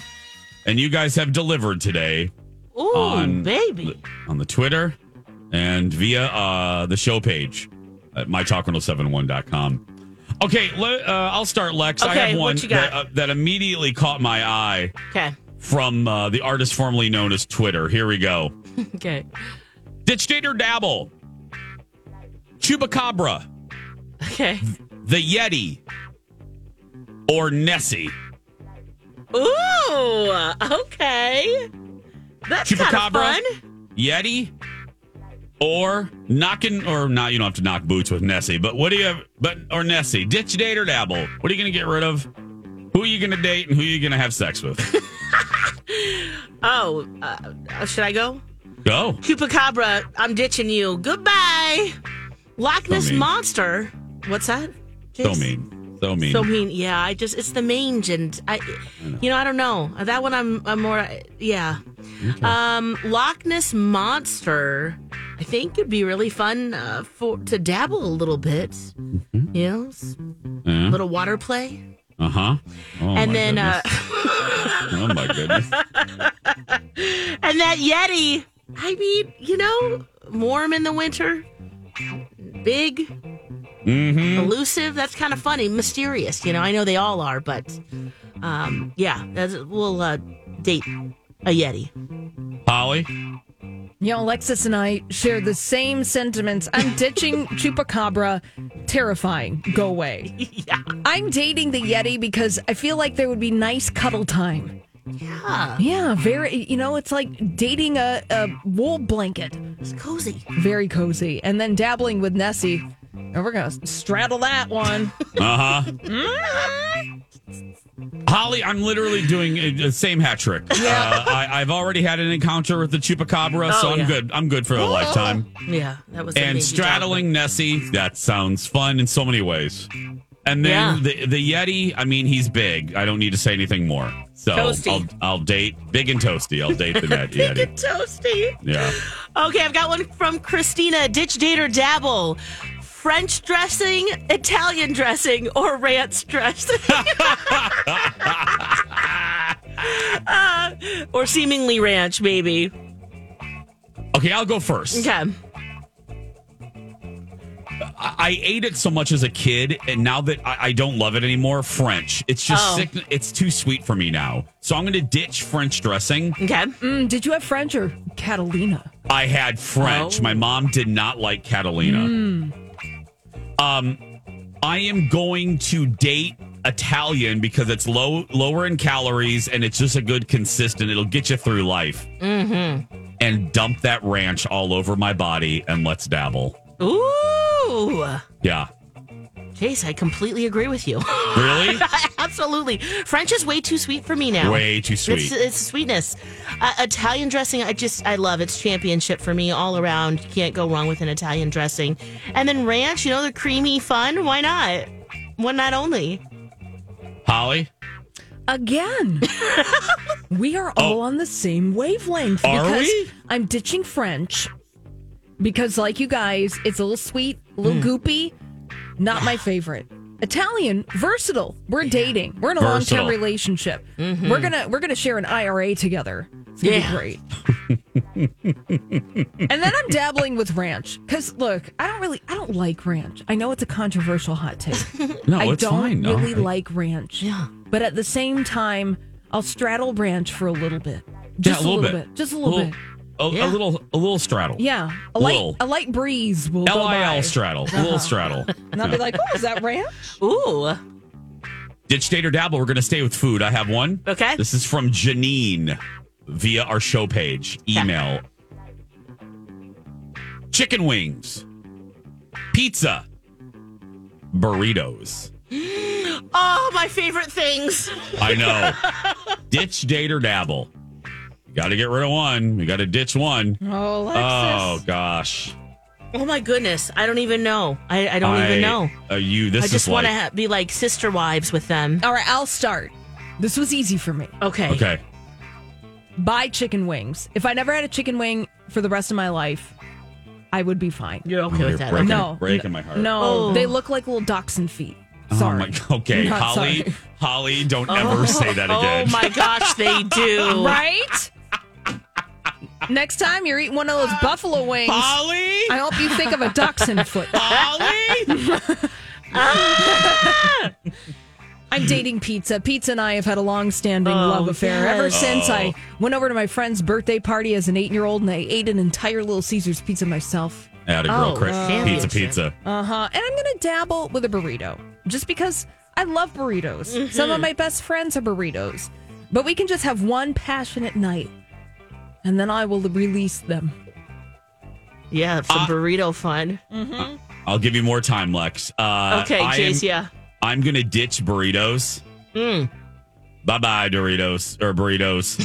[SPEAKER 2] And you guys have delivered today
[SPEAKER 3] Ooh,
[SPEAKER 2] on
[SPEAKER 3] baby.
[SPEAKER 2] on the Twitter and via uh, the show page at mytalk1071.com. Okay, le- uh, I'll start, Lex. I
[SPEAKER 3] Okay,
[SPEAKER 2] have
[SPEAKER 3] what
[SPEAKER 2] one? That, uh, that immediately caught my eye
[SPEAKER 3] Okay.
[SPEAKER 2] from uh, the artist formerly known as Twitter. Here we go.
[SPEAKER 3] Okay.
[SPEAKER 2] Ditch, date, or dabble. Chupacabra,
[SPEAKER 3] Okay.
[SPEAKER 2] the Yeti, or Nessie.
[SPEAKER 3] Ooh. Okay. That's
[SPEAKER 2] Chupacabra,
[SPEAKER 3] fun.
[SPEAKER 2] Yeti, or knocking, or not. You don't have to knock boots with Nessie, but what do you have? But or Nessie, ditch, date, or dabble. What are you going to get rid of? Who are you going to date, and who are you going to have sex with?
[SPEAKER 3] Oh, uh, should I go?
[SPEAKER 2] Go.
[SPEAKER 3] Chupacabra, I'm ditching you. Goodbye. Loch Ness monster. What's that?
[SPEAKER 2] So mean. So mean.
[SPEAKER 3] So mean. Yeah, I just it's the mange and I, you know, I don't know that one. I'm I'm more yeah. Um, Loch Ness monster. I think it'd be really fun uh, for to dabble a little bit.
[SPEAKER 2] Mm-hmm.
[SPEAKER 3] You know,
[SPEAKER 2] Yeah.
[SPEAKER 3] little water play.
[SPEAKER 2] Uh huh. Oh,
[SPEAKER 3] and then uh,
[SPEAKER 2] oh my goodness.
[SPEAKER 3] and that Yeti. I mean, you know, warm in the winter, big,
[SPEAKER 2] Mm-hmm.
[SPEAKER 3] elusive. That's kind of funny, mysterious. You know, I know they all are, but um, yeah, that's, we'll uh, date a Yeti.
[SPEAKER 2] Holly?
[SPEAKER 4] You know, Alexis and I share the same sentiments. I'm ditching Chupacabra. Terrifying. Go away.
[SPEAKER 3] yeah.
[SPEAKER 4] I'm dating the Yeti because I feel like there would be nice cuddle time.
[SPEAKER 3] Yeah.
[SPEAKER 4] Yeah, very, you know, it's like dating a, a wool blanket.
[SPEAKER 3] It's cozy.
[SPEAKER 4] Very cozy. And then dabbling with Nessie. And we're going to straddle that one.
[SPEAKER 2] Uh huh. Holly, I'm literally doing the same hat trick. Uh, I, I've already had an encounter with the chupacabra, so
[SPEAKER 3] Oh,
[SPEAKER 2] I'm
[SPEAKER 3] yeah.
[SPEAKER 2] good. I'm good for a lifetime.
[SPEAKER 3] Yeah, that was
[SPEAKER 2] And straddling Nessie, that sounds fun in so many ways. And then
[SPEAKER 3] Yeah.
[SPEAKER 2] the the Yeti, I mean, he's big. I don't need to say anything more. So
[SPEAKER 3] Toasty.
[SPEAKER 2] I'll I'll date big and toasty. I'll date the net
[SPEAKER 3] Big
[SPEAKER 2] Yeti.
[SPEAKER 3] and toasty.
[SPEAKER 2] Yeah.
[SPEAKER 3] Okay, I've got one from Christina. Ditch, date, or dabble. French dressing, Italian dressing, or ranch dressing. Uh, or seemingly ranch, maybe.
[SPEAKER 2] Okay, I'll go first.
[SPEAKER 3] Okay.
[SPEAKER 2] I, I ate it so much as a kid, and now that I, I don't love it anymore, French. It's just
[SPEAKER 3] Oh.
[SPEAKER 2] sick. It's too sweet for me now. So I'm going to ditch French dressing.
[SPEAKER 3] Okay.
[SPEAKER 4] Mm, did you have French or Catalina?
[SPEAKER 2] I had French.
[SPEAKER 3] Oh.
[SPEAKER 2] My mom did not like Catalina.
[SPEAKER 4] Mm.
[SPEAKER 2] Um, I am going to date Italian because it's low, lower in calories, and it's just a good consistent. It'll get you through life.
[SPEAKER 3] Mm-hmm.
[SPEAKER 2] And dump that ranch all over my body, and let's dabble.
[SPEAKER 3] Ooh.
[SPEAKER 2] Yeah.
[SPEAKER 3] Jace, I completely agree with you.
[SPEAKER 2] Really?
[SPEAKER 3] Absolutely. French is way too sweet for me now.
[SPEAKER 2] Way too sweet.
[SPEAKER 3] It's, it's sweetness. Uh, Italian dressing, I just, I love. It's championship for me all around. Can't go wrong with an Italian dressing. And then ranch, you know, the creamy fun. Why not? One night only.
[SPEAKER 2] Holly?
[SPEAKER 4] Again. we are all on the same wavelength.
[SPEAKER 2] Oh. Are
[SPEAKER 4] because
[SPEAKER 2] we?
[SPEAKER 4] I'm ditching French because, like you guys, it's a little sweet, a little
[SPEAKER 2] Hmm.
[SPEAKER 4] goopy. Not my favorite. Italian, versatile. We're dating. We're in a long
[SPEAKER 2] Versatile.
[SPEAKER 4] term relationship.
[SPEAKER 3] Mm-hmm.
[SPEAKER 4] We're gonna we're gonna share an IRA together. It's gonna
[SPEAKER 3] Yeah.
[SPEAKER 4] be great. and then I'm dabbling with ranch because look, I don't really I don't like ranch. I know it's a controversial hot take.
[SPEAKER 2] No,
[SPEAKER 4] I
[SPEAKER 2] it's
[SPEAKER 4] don't
[SPEAKER 2] fine. No,
[SPEAKER 4] really
[SPEAKER 2] I-
[SPEAKER 4] like ranch.
[SPEAKER 3] Yeah.
[SPEAKER 4] But at the same time, I'll straddle ranch for a little bit. Just a little, bit. Just a little, bit.
[SPEAKER 2] A, a little, a little straddle.
[SPEAKER 4] Yeah. A
[SPEAKER 2] Little.
[SPEAKER 4] light a light breeze will go
[SPEAKER 2] L I
[SPEAKER 4] by.
[SPEAKER 2] L straddle. Uh-huh. A little straddle.
[SPEAKER 4] And I'll be like, oh, is that ranch?
[SPEAKER 3] Ooh.
[SPEAKER 2] Ditch, date, or dabble. We're going to stay with food. I have one.
[SPEAKER 3] Okay.
[SPEAKER 2] This is from Janine via our show page. Email. Chicken wings, pizza, burritos.
[SPEAKER 3] Oh, my favorite things.
[SPEAKER 2] I know. ditch, date, or dabble. You got to get rid of one. We got to ditch one.
[SPEAKER 4] Oh, Alexis.
[SPEAKER 2] Oh gosh.
[SPEAKER 3] Oh, my goodness. I don't even know. I, I don't
[SPEAKER 2] I-
[SPEAKER 3] even know.
[SPEAKER 2] Uh, you. This
[SPEAKER 3] I just want
[SPEAKER 2] like.
[SPEAKER 3] to be like sister wives with them.
[SPEAKER 4] All right, I'll start. This was easy for me.
[SPEAKER 3] Okay.
[SPEAKER 2] okay.
[SPEAKER 4] Buy chicken wings. If I never had a chicken wing for the rest of my life, I would be fine.
[SPEAKER 3] You're okay
[SPEAKER 2] You're
[SPEAKER 3] with that.
[SPEAKER 2] breaking,
[SPEAKER 4] No.
[SPEAKER 2] breaking my heart.
[SPEAKER 4] No,
[SPEAKER 3] Oh.
[SPEAKER 4] they look like little dachshund feet. Sorry.
[SPEAKER 2] Oh
[SPEAKER 4] Sorry.
[SPEAKER 2] my, okay,
[SPEAKER 4] Not
[SPEAKER 2] Holly.
[SPEAKER 4] sorry.
[SPEAKER 2] Holly, don't ever say that again.
[SPEAKER 3] Oh
[SPEAKER 2] again.
[SPEAKER 3] my gosh, they do.
[SPEAKER 4] Right? Next time you're eating one of those buffalo wings,
[SPEAKER 2] Holly.
[SPEAKER 4] I hope you think of a dachshund foot.
[SPEAKER 2] Holly.
[SPEAKER 4] I'm dating pizza. Pizza and I have had a long-standing
[SPEAKER 3] Oh,
[SPEAKER 4] love affair ever since
[SPEAKER 2] Oh.
[SPEAKER 4] I went over to my friend's birthday party as an eight-year-old and I ate an entire Little Caesars pizza myself.
[SPEAKER 2] Atta girl,
[SPEAKER 3] Oh,
[SPEAKER 2] Chris.
[SPEAKER 3] wow.
[SPEAKER 2] Pizza, pizza.
[SPEAKER 4] Uh huh. And I'm gonna dabble with a burrito just because I love burritos. Some of my best friends are burritos, but we can just have one passionate night, and then I will release them.
[SPEAKER 3] Yeah, some
[SPEAKER 2] Uh,
[SPEAKER 3] burrito fun.
[SPEAKER 2] I'll give you more time, Lex. Uh,
[SPEAKER 3] Okay,
[SPEAKER 2] I am-
[SPEAKER 3] Chase, yeah.
[SPEAKER 2] I'm gonna ditch burritos.
[SPEAKER 3] Mm.
[SPEAKER 2] Bye bye Doritos or burritos.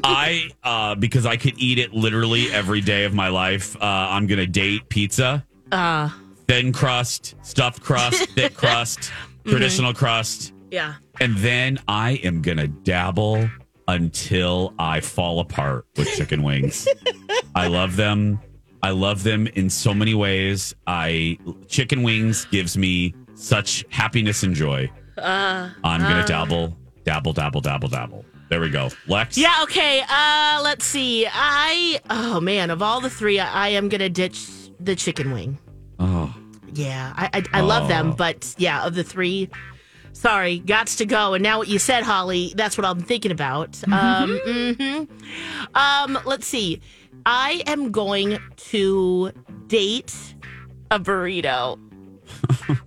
[SPEAKER 2] I uh because I could eat it literally every day of my life. Uh I'm gonna date pizza.
[SPEAKER 3] Uh,
[SPEAKER 2] Thin crust, stuffed crust, thick crust, traditional crust.
[SPEAKER 3] yeah.
[SPEAKER 2] And then I am gonna dabble until I fall apart with chicken wings. I love them. I love them in so many ways. I chicken wings gives me such happiness and joy.
[SPEAKER 3] Uh,
[SPEAKER 2] I'm gonna
[SPEAKER 3] uh.
[SPEAKER 2] dabble, dabble, dabble, dabble, dabble. There we go. Lex.
[SPEAKER 3] Yeah, okay. Uh let's see. I oh man, of all the three, I, I am gonna ditch the chicken wing.
[SPEAKER 2] Oh.
[SPEAKER 3] Yeah, I I, I love them,
[SPEAKER 2] Oh.
[SPEAKER 3] but yeah, of the three, sorry, gots to go. And now what you said, Holly, that's what I'm thinking about. Um, mhm. um, let's see. I am going to date a burrito.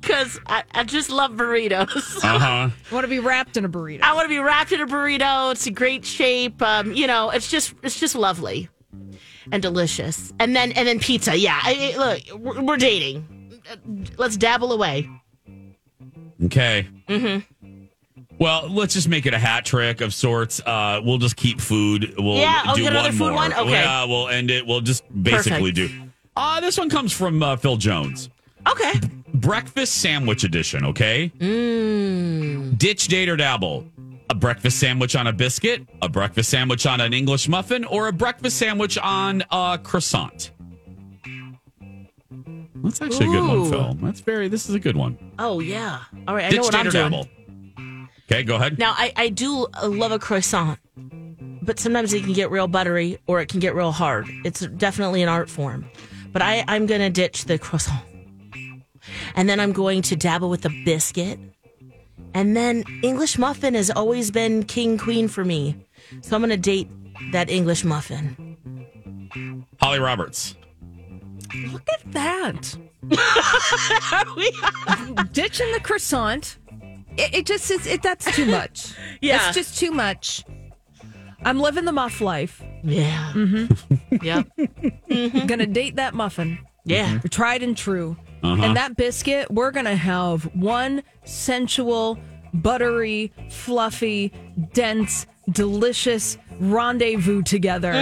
[SPEAKER 3] Because I, I just love burritos.
[SPEAKER 2] Uh huh.
[SPEAKER 4] I want to be wrapped in a burrito.
[SPEAKER 3] I want to be wrapped in a burrito. It's a great shape. Um, you know, it's just it's just lovely and delicious. And then and then pizza. Yeah, I, I- look, we're, we're dating. Uh, Let's dabble away.
[SPEAKER 2] Okay.
[SPEAKER 3] Mm-hmm.
[SPEAKER 2] Well, let's just make it a hat trick of sorts. Uh, we'll just keep food. We'll
[SPEAKER 3] Yeah, I'll
[SPEAKER 2] do
[SPEAKER 3] get
[SPEAKER 2] one
[SPEAKER 3] another food
[SPEAKER 2] more.
[SPEAKER 3] one? Okay.
[SPEAKER 2] Yeah, we'll end it. We'll just basically
[SPEAKER 3] Perfect.
[SPEAKER 2] do. Uh, this one comes from uh, Phil Jones.
[SPEAKER 3] Okay.
[SPEAKER 2] Breakfast sandwich edition. Okay.
[SPEAKER 3] Mm.
[SPEAKER 2] Ditch, date, or dabble. A breakfast sandwich on a biscuit, a breakfast sandwich on an English muffin, or a breakfast sandwich on a croissant. That's actually a good one,
[SPEAKER 3] Ooh.
[SPEAKER 2] Phil. That's very. This is a good one.
[SPEAKER 3] Oh yeah. All right. I
[SPEAKER 2] Ditch,
[SPEAKER 3] know what I'm doing.
[SPEAKER 2] dabble. Okay, go ahead.
[SPEAKER 3] Now I I do uh, love a croissant, but sometimes it can get real buttery or it can get real hard. It's definitely an art form. but I, I'm going to ditch the croissant. And then I'm going to dabble with the biscuit. And then English muffin has always been king queen for me. So I'm going to date that English muffin.
[SPEAKER 2] Holly Roberts.
[SPEAKER 4] Look at that. Ditching the croissant. It, it just is, it, that's too much.
[SPEAKER 3] Yeah.
[SPEAKER 4] That's just too much. I'm living the muff life.
[SPEAKER 3] Yeah.
[SPEAKER 4] Mm-hmm.
[SPEAKER 3] Yep.
[SPEAKER 4] Gonna date that muffin.
[SPEAKER 3] Yeah.
[SPEAKER 4] Tried and true.
[SPEAKER 2] Uh-huh.
[SPEAKER 4] And that biscuit, we're gonna have one sensual, buttery, fluffy, dense, delicious rendezvous together.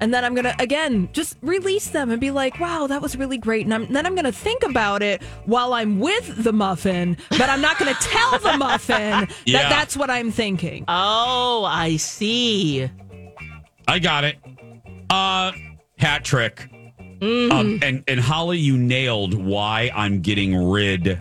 [SPEAKER 4] And then I'm gonna again just release them and be like, "Wow, that was really great." And I'm, then I'm gonna think about it while I'm with the muffin, but I'm not gonna tell the muffin
[SPEAKER 2] Yeah.
[SPEAKER 4] that that's what I'm thinking.
[SPEAKER 3] Oh, I see.
[SPEAKER 2] I got it. Uh, hat trick.
[SPEAKER 3] Mm-hmm.
[SPEAKER 2] Um, and and Holly, you nailed why I'm getting rid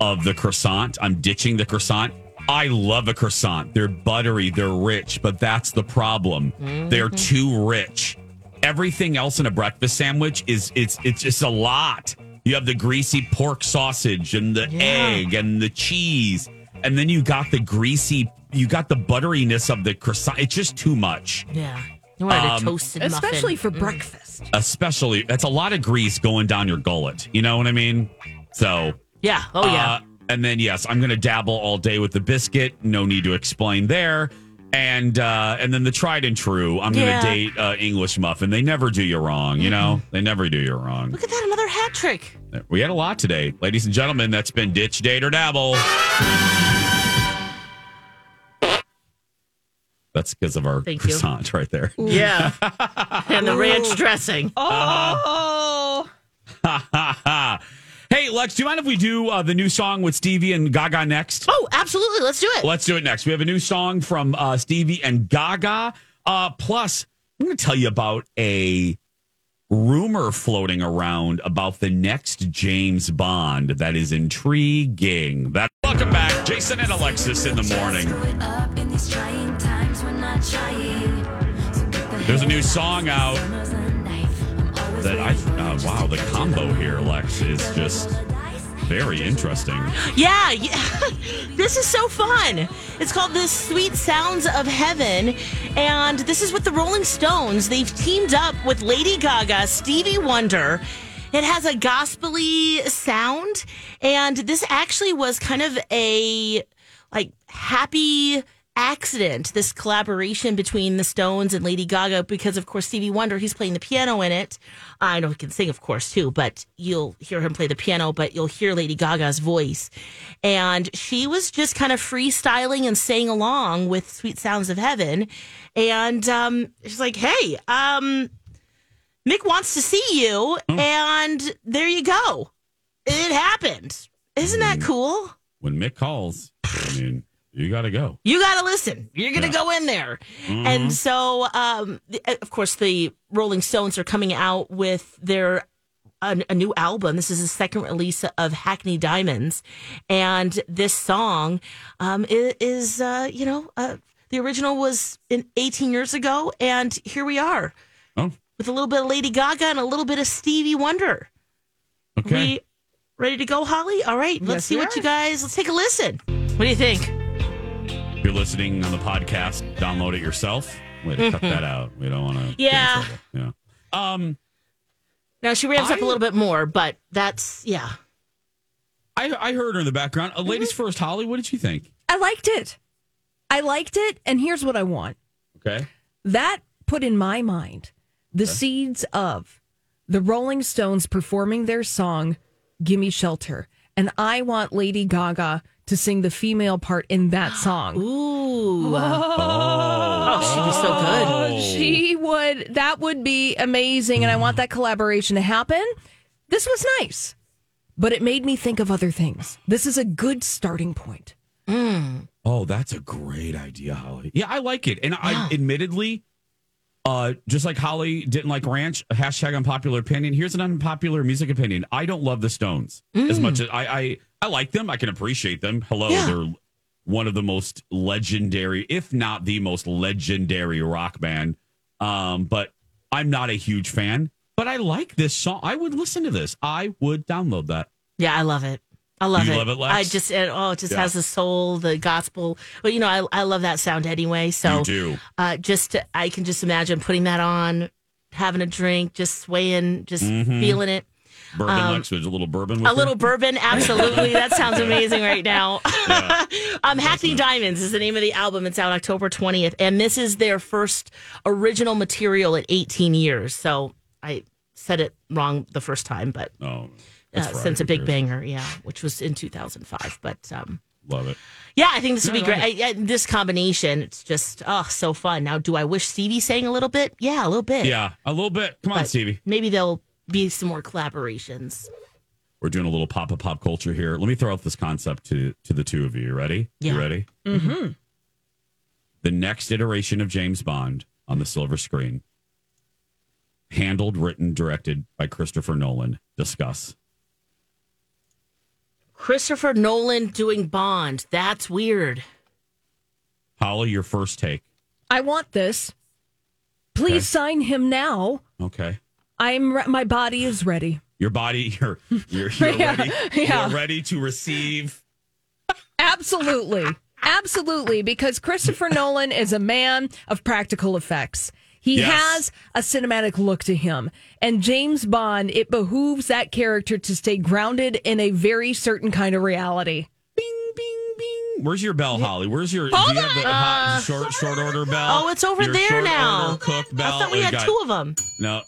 [SPEAKER 2] of the croissant. I'm ditching the croissant. I love a croissant. They're buttery, they're rich, but that's the problem. They're
[SPEAKER 3] Mm-hmm.
[SPEAKER 2] too rich. Everything else in a breakfast sandwich is it's it's just a lot. You have the greasy pork sausage and the egg and the cheese, and then you got the greasy, you got the butteriness of the croissant. It's just too much.
[SPEAKER 3] Yeah. You wanted
[SPEAKER 2] Um,
[SPEAKER 3] a toasted
[SPEAKER 4] Especially
[SPEAKER 3] muffin.
[SPEAKER 4] for breakfast.
[SPEAKER 2] especially that's a lot of grease going down your gullet. You know what I mean? So
[SPEAKER 3] Yeah. Oh, yeah.
[SPEAKER 2] uh, and then yes, I'm going to dabble all day with the biscuit. No need to explain there. And uh, and then the tried and true. I'm going to
[SPEAKER 3] Yeah.
[SPEAKER 2] date uh, English muffin. They never do you wrong. You know, they never do you wrong.
[SPEAKER 3] Look at that. Another hat trick.
[SPEAKER 2] We had a lot today, ladies and gentlemen. That's been ditch, date, or dabble. That's because of our
[SPEAKER 3] Thank you.
[SPEAKER 2] croissant right there.
[SPEAKER 3] Yeah. and the ranch dressing.
[SPEAKER 4] Oh,
[SPEAKER 2] hey, Lex, do you mind if we do uh, the new song with Stevie and Gaga next?
[SPEAKER 3] Oh, absolutely. Let's do it.
[SPEAKER 2] Let's do it next. We have a new song from uh, Stevie and Gaga. Uh, plus, I'm going to tell you about a rumor floating around about the next James Bond that is intriguing. That welcome back, Jason and Alexis in the morning. There's a new song out that I uh, wow the combo here, Lex, is just very interesting.
[SPEAKER 3] Yeah, yeah. this is so fun. It's called The Sweet Sounds of Heaven. And this is with the Rolling Stones. They've teamed up with Lady Gaga, Stevie Wonder. It has a gospely sound. And this actually was kind of a like happy accident, this collaboration between the Stones and Lady Gaga, because of course Stevie Wonder, he's playing the piano in it. I know he can sing, of course, too, but you'll hear him play the piano, but you'll hear Lady Gaga's voice. And she was just kind of freestyling and sang along with Sweet Sounds of Heaven. And um, she's like, hey, um, Mick wants to see you. And there you go. It happened. Isn't that cool?
[SPEAKER 2] When Mick calls, I mean, you got to go.
[SPEAKER 3] You got to listen. You're going to
[SPEAKER 2] Yeah.
[SPEAKER 3] go in there.
[SPEAKER 2] Mhm.
[SPEAKER 3] And so, um, of course, the Rolling Stones are coming out with their a, a new album. This is the second release of Hackney Diamonds, and this song um, is, uh, you know, uh, the original was in 18 years ago, and here we are
[SPEAKER 2] Oh.
[SPEAKER 3] with a little bit of Lady Gaga and a little bit of Stevie Wonder.
[SPEAKER 2] Okay.
[SPEAKER 3] We ready to go, Holly? All right, let's
[SPEAKER 4] Yes,
[SPEAKER 3] see what
[SPEAKER 4] are.
[SPEAKER 3] you guys. Let's take a listen. What do you think?
[SPEAKER 2] If you're listening on the podcast, download it yourself. Way to cut that out. We don't want to.
[SPEAKER 3] Yeah.
[SPEAKER 2] Yeah. Um,
[SPEAKER 3] Now she ramps up a little bit more, but that's yeah.
[SPEAKER 2] I I heard her in the background. Uh, ladies first, Holly. What did you think?
[SPEAKER 4] I liked it. I liked it, and here's what I want.
[SPEAKER 2] Okay.
[SPEAKER 4] That put in my mind the seeds of the Rolling Stones performing their song "Gimme Shelter," and I want Lady Gaga to sing the female part in that song.
[SPEAKER 3] Ooh.
[SPEAKER 4] Oh,
[SPEAKER 3] she'd be so good.
[SPEAKER 4] She would. That would be amazing, and I want that collaboration to happen. This was nice, but it made me think of other things. This is a good starting point.
[SPEAKER 2] Oh, that's a great idea, Holly. Yeah, I like it. And I admittedly, uh, just like Holly didn't like ranch, hashtag unpopular opinion. Here's an unpopular music opinion. I don't love the Stones as much as I, I I like them. I can appreciate them. Hello,
[SPEAKER 3] Yeah.
[SPEAKER 2] they're one of the most legendary, if not the most legendary rock band. Um, but I'm not a huge fan. but I like this song. I would listen to this. I would download that.
[SPEAKER 3] Yeah, I love it. I love
[SPEAKER 2] You
[SPEAKER 3] it.
[SPEAKER 2] love it?
[SPEAKER 3] I just it, oh, it just
[SPEAKER 2] Yeah.
[SPEAKER 3] has the soul, the gospel. But you know, I I love that sound anyway. So
[SPEAKER 2] You do.
[SPEAKER 3] Uh, just I can just imagine putting that on, having a drink, just swaying, just
[SPEAKER 2] Mhm.
[SPEAKER 3] feeling it.
[SPEAKER 2] Bourbon,
[SPEAKER 3] Um,
[SPEAKER 2] Lex, a little bourbon. With
[SPEAKER 3] A
[SPEAKER 2] her?
[SPEAKER 3] little bourbon, absolutely. that sounds amazing right now. um, Hackney Diamonds is the name of the album. It's out October 20th. And this is their first original material in 18 years. So I said it wrong the first time, but
[SPEAKER 2] Oh,
[SPEAKER 3] uh, since a big
[SPEAKER 2] cares?
[SPEAKER 3] banger, yeah, which was in 2005. But um,
[SPEAKER 2] Love it.
[SPEAKER 3] yeah, I think this would
[SPEAKER 2] Yeah,
[SPEAKER 3] be
[SPEAKER 2] I
[SPEAKER 3] great. I, I, this combination, it's just, oh, so fun. Now, do I wish Stevie sang a little bit? Yeah, a little bit.
[SPEAKER 2] Yeah, a little bit. Come on, Stevie.
[SPEAKER 3] Maybe there'll be some more collaborations.
[SPEAKER 2] We're doing a little pop of pop culture here. Let me throw out this concept to to the two of you. You ready?
[SPEAKER 3] Yeah.
[SPEAKER 2] You ready?
[SPEAKER 4] Mm-hmm.
[SPEAKER 2] The next iteration of James Bond on the silver screen, handled, written, directed by Christopher Nolan. Discuss.
[SPEAKER 3] Christopher Nolan doing Bond. That's weird.
[SPEAKER 2] Holly, your first take.
[SPEAKER 4] I want this. Please
[SPEAKER 2] Okay.
[SPEAKER 4] sign him now.
[SPEAKER 2] Okay.
[SPEAKER 4] I'm re- my body is ready.
[SPEAKER 2] Your body, you're you're, you're
[SPEAKER 4] Yeah,
[SPEAKER 2] ready.
[SPEAKER 4] yeah.
[SPEAKER 2] You're ready to receive.
[SPEAKER 4] Absolutely. Absolutely. Because Christopher Nolan is a man of practical effects. He
[SPEAKER 2] Yes.
[SPEAKER 4] has a cinematic look to him. And James Bond, it behooves that character to stay grounded in a very certain kind of reality. Bing, bing, bing.
[SPEAKER 2] Where's your bell, Holly? Where's your?
[SPEAKER 3] Hold
[SPEAKER 2] do you have the
[SPEAKER 3] on.
[SPEAKER 2] hot,
[SPEAKER 3] Uh,
[SPEAKER 2] short short order bell?
[SPEAKER 3] Oh, it's over
[SPEAKER 2] Your
[SPEAKER 3] there
[SPEAKER 2] short
[SPEAKER 3] now.
[SPEAKER 2] order cook bell.
[SPEAKER 3] I thought we
[SPEAKER 2] Oh,
[SPEAKER 3] had
[SPEAKER 2] got-
[SPEAKER 3] two of them.
[SPEAKER 2] No,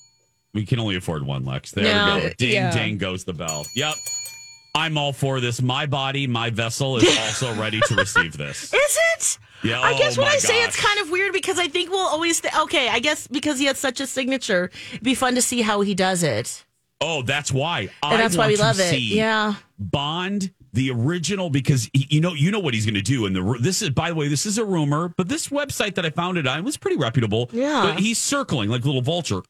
[SPEAKER 2] we can only afford one, Lex. There
[SPEAKER 3] No.
[SPEAKER 2] we go. Ding,
[SPEAKER 3] Yeah.
[SPEAKER 2] ding goes the bell. Yep. I'm all for this. My body, my vessel is also ready to receive this.
[SPEAKER 3] Is it?
[SPEAKER 2] Yeah.
[SPEAKER 3] I guess
[SPEAKER 2] oh
[SPEAKER 3] when I say it's kind of weird because I think we'll always th- okay. I guess because he has such a signature, it'd be fun to see how he does it,
[SPEAKER 2] Oh, that's why.
[SPEAKER 3] and that's why we love it. Yeah,
[SPEAKER 2] Bond, the original, because he, you know you know what he's going to do. And the this is by the way, this is a rumor, but this website that I found it on was pretty reputable.
[SPEAKER 3] Yeah.
[SPEAKER 2] but he's circling like a little vulture.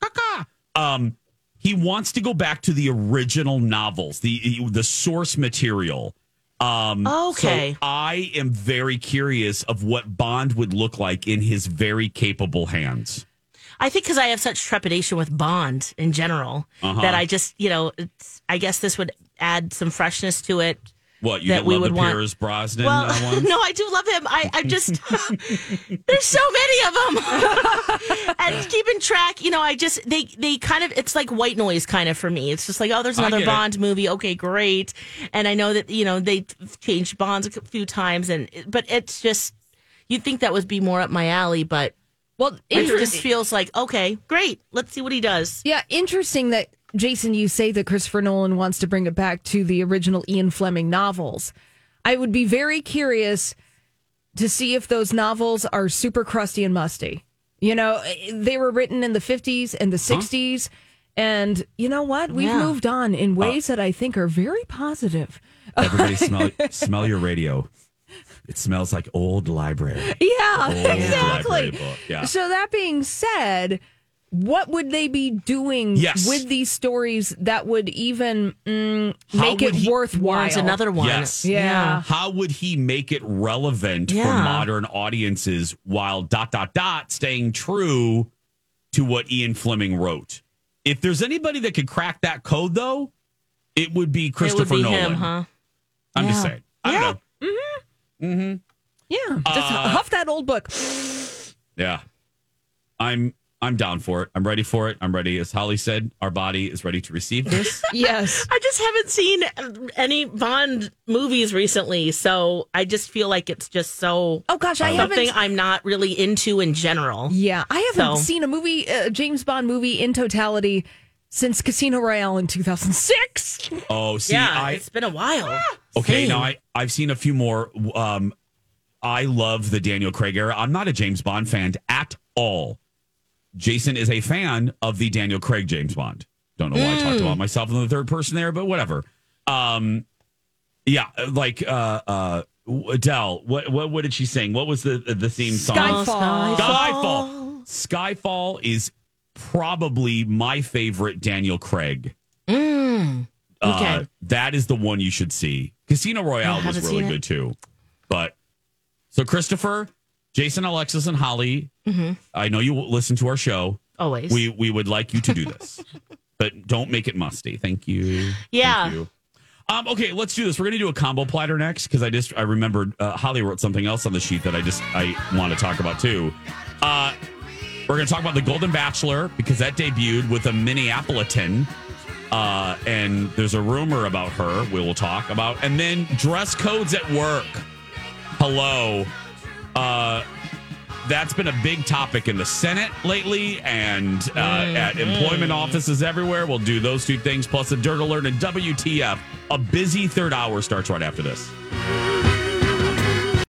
[SPEAKER 2] Um, he wants to go back to the original novels, the the source material. Um,
[SPEAKER 3] Okay.
[SPEAKER 2] so I am very curious of what Bond would look like in his very capable hands.
[SPEAKER 3] I think because I have such trepidation with Bond in general
[SPEAKER 2] Uh-huh.
[SPEAKER 3] that I just you know it's, I guess this would add some freshness to it.
[SPEAKER 2] What you
[SPEAKER 3] That
[SPEAKER 2] get
[SPEAKER 3] we
[SPEAKER 2] love
[SPEAKER 3] would
[SPEAKER 2] the
[SPEAKER 3] want-
[SPEAKER 2] Pierce Brosnan
[SPEAKER 3] Well,
[SPEAKER 2] uh, ones?
[SPEAKER 3] no, I do love him. I, I just there's so many of them, and keeping track. You know, I just they they kind of it's like white noise kind of for me. It's just like oh, there's another
[SPEAKER 2] get it.
[SPEAKER 3] Bond movie. Okay, great. And I know that you know they changed Bonds a few times, and but it's just you'd think that would be more up my alley, but
[SPEAKER 4] Well,
[SPEAKER 3] it just feels like okay, great. Let's see what he does.
[SPEAKER 4] Yeah, interesting that Jason, you say that Christopher Nolan wants to bring it back to the original Ian Fleming novels. I would be very curious to see if those novels are super crusty and musty. You know, they were written in the 50s and the 60s. And you know what? We've
[SPEAKER 3] Yeah.
[SPEAKER 4] moved on in uh, ways that I think are very positive.
[SPEAKER 2] Everybody smell smell your radio. It smells like old library.
[SPEAKER 4] Yeah,
[SPEAKER 2] Old
[SPEAKER 4] exactly.
[SPEAKER 2] library yeah.
[SPEAKER 4] So that being said, what would they be doing
[SPEAKER 2] Yes.
[SPEAKER 4] with these stories that would even mm, make
[SPEAKER 2] would
[SPEAKER 4] it
[SPEAKER 2] he-
[SPEAKER 4] worthwhile?
[SPEAKER 3] Warrants another one.
[SPEAKER 2] Yes.
[SPEAKER 4] Yeah.
[SPEAKER 2] How would he make it relevant for modern audiences while dot dot dot staying true to what Ian Fleming wrote? If there's anybody that could crack that code, though, it would be Christopher
[SPEAKER 3] it would be
[SPEAKER 2] Nolan.
[SPEAKER 3] him, huh?
[SPEAKER 2] I'm just saying. I don't know.
[SPEAKER 4] Yeah, just
[SPEAKER 2] Uh,
[SPEAKER 4] huff that old book.
[SPEAKER 2] Yeah. I'm I'm down for it. I'm ready for it. I'm ready. As Holly said, our body is ready to receive this.
[SPEAKER 4] Yes.
[SPEAKER 3] I just haven't seen any Bond movies recently, so I just feel like it's just so.
[SPEAKER 4] Oh gosh, I
[SPEAKER 3] something
[SPEAKER 4] haven't.
[SPEAKER 3] I'm not really into in general.
[SPEAKER 4] Yeah, I haven't
[SPEAKER 3] So-
[SPEAKER 4] seen a movie, a James Bond movie in totality since Casino Royale in 2006.
[SPEAKER 2] Oh, see,
[SPEAKER 3] yeah,
[SPEAKER 2] I
[SPEAKER 3] it's been a while.
[SPEAKER 2] Okay,
[SPEAKER 3] Same.
[SPEAKER 2] now I I've seen a few more. Um, I love the Daniel Craig era. I'm not a James Bond fan at all. Jason is a fan of the Daniel Craig James Bond. Don't know why I talked about myself in the third person there, but whatever. Um, yeah, like uh, uh, Adele. What what what did she sing? What was the the theme song?
[SPEAKER 4] Skyfall.
[SPEAKER 2] Skyfall. Skyfall is probably my favorite Daniel Craig.
[SPEAKER 3] Mm.
[SPEAKER 2] Uh,
[SPEAKER 3] Okay.
[SPEAKER 2] that is the one you should see. Casino Royale was really good too. But so Christopher, Jason, Alexis, and Holly,
[SPEAKER 3] Mhm.
[SPEAKER 2] I know you listen to our show.
[SPEAKER 3] Always.
[SPEAKER 2] We we would like you to do this. but don't make it musty. Thank you.
[SPEAKER 3] Yeah.
[SPEAKER 2] Thank you. Um, okay, let's do this. We're going to do a combo platter next because I just I remembered uh, Holly wrote something else on the sheet that I just I want to talk about too. Uh, we're going to talk about the Golden Bachelor because that debuted with a Minneapolitan. Uh, and there's a rumor about her we will talk about. And then dress codes at work. Hello. Uh, that's been a big topic in the Senate lately and uh, at employment offices everywhere. We'll do those two things plus a dirt alert and WTF. A busy third hour starts right after this.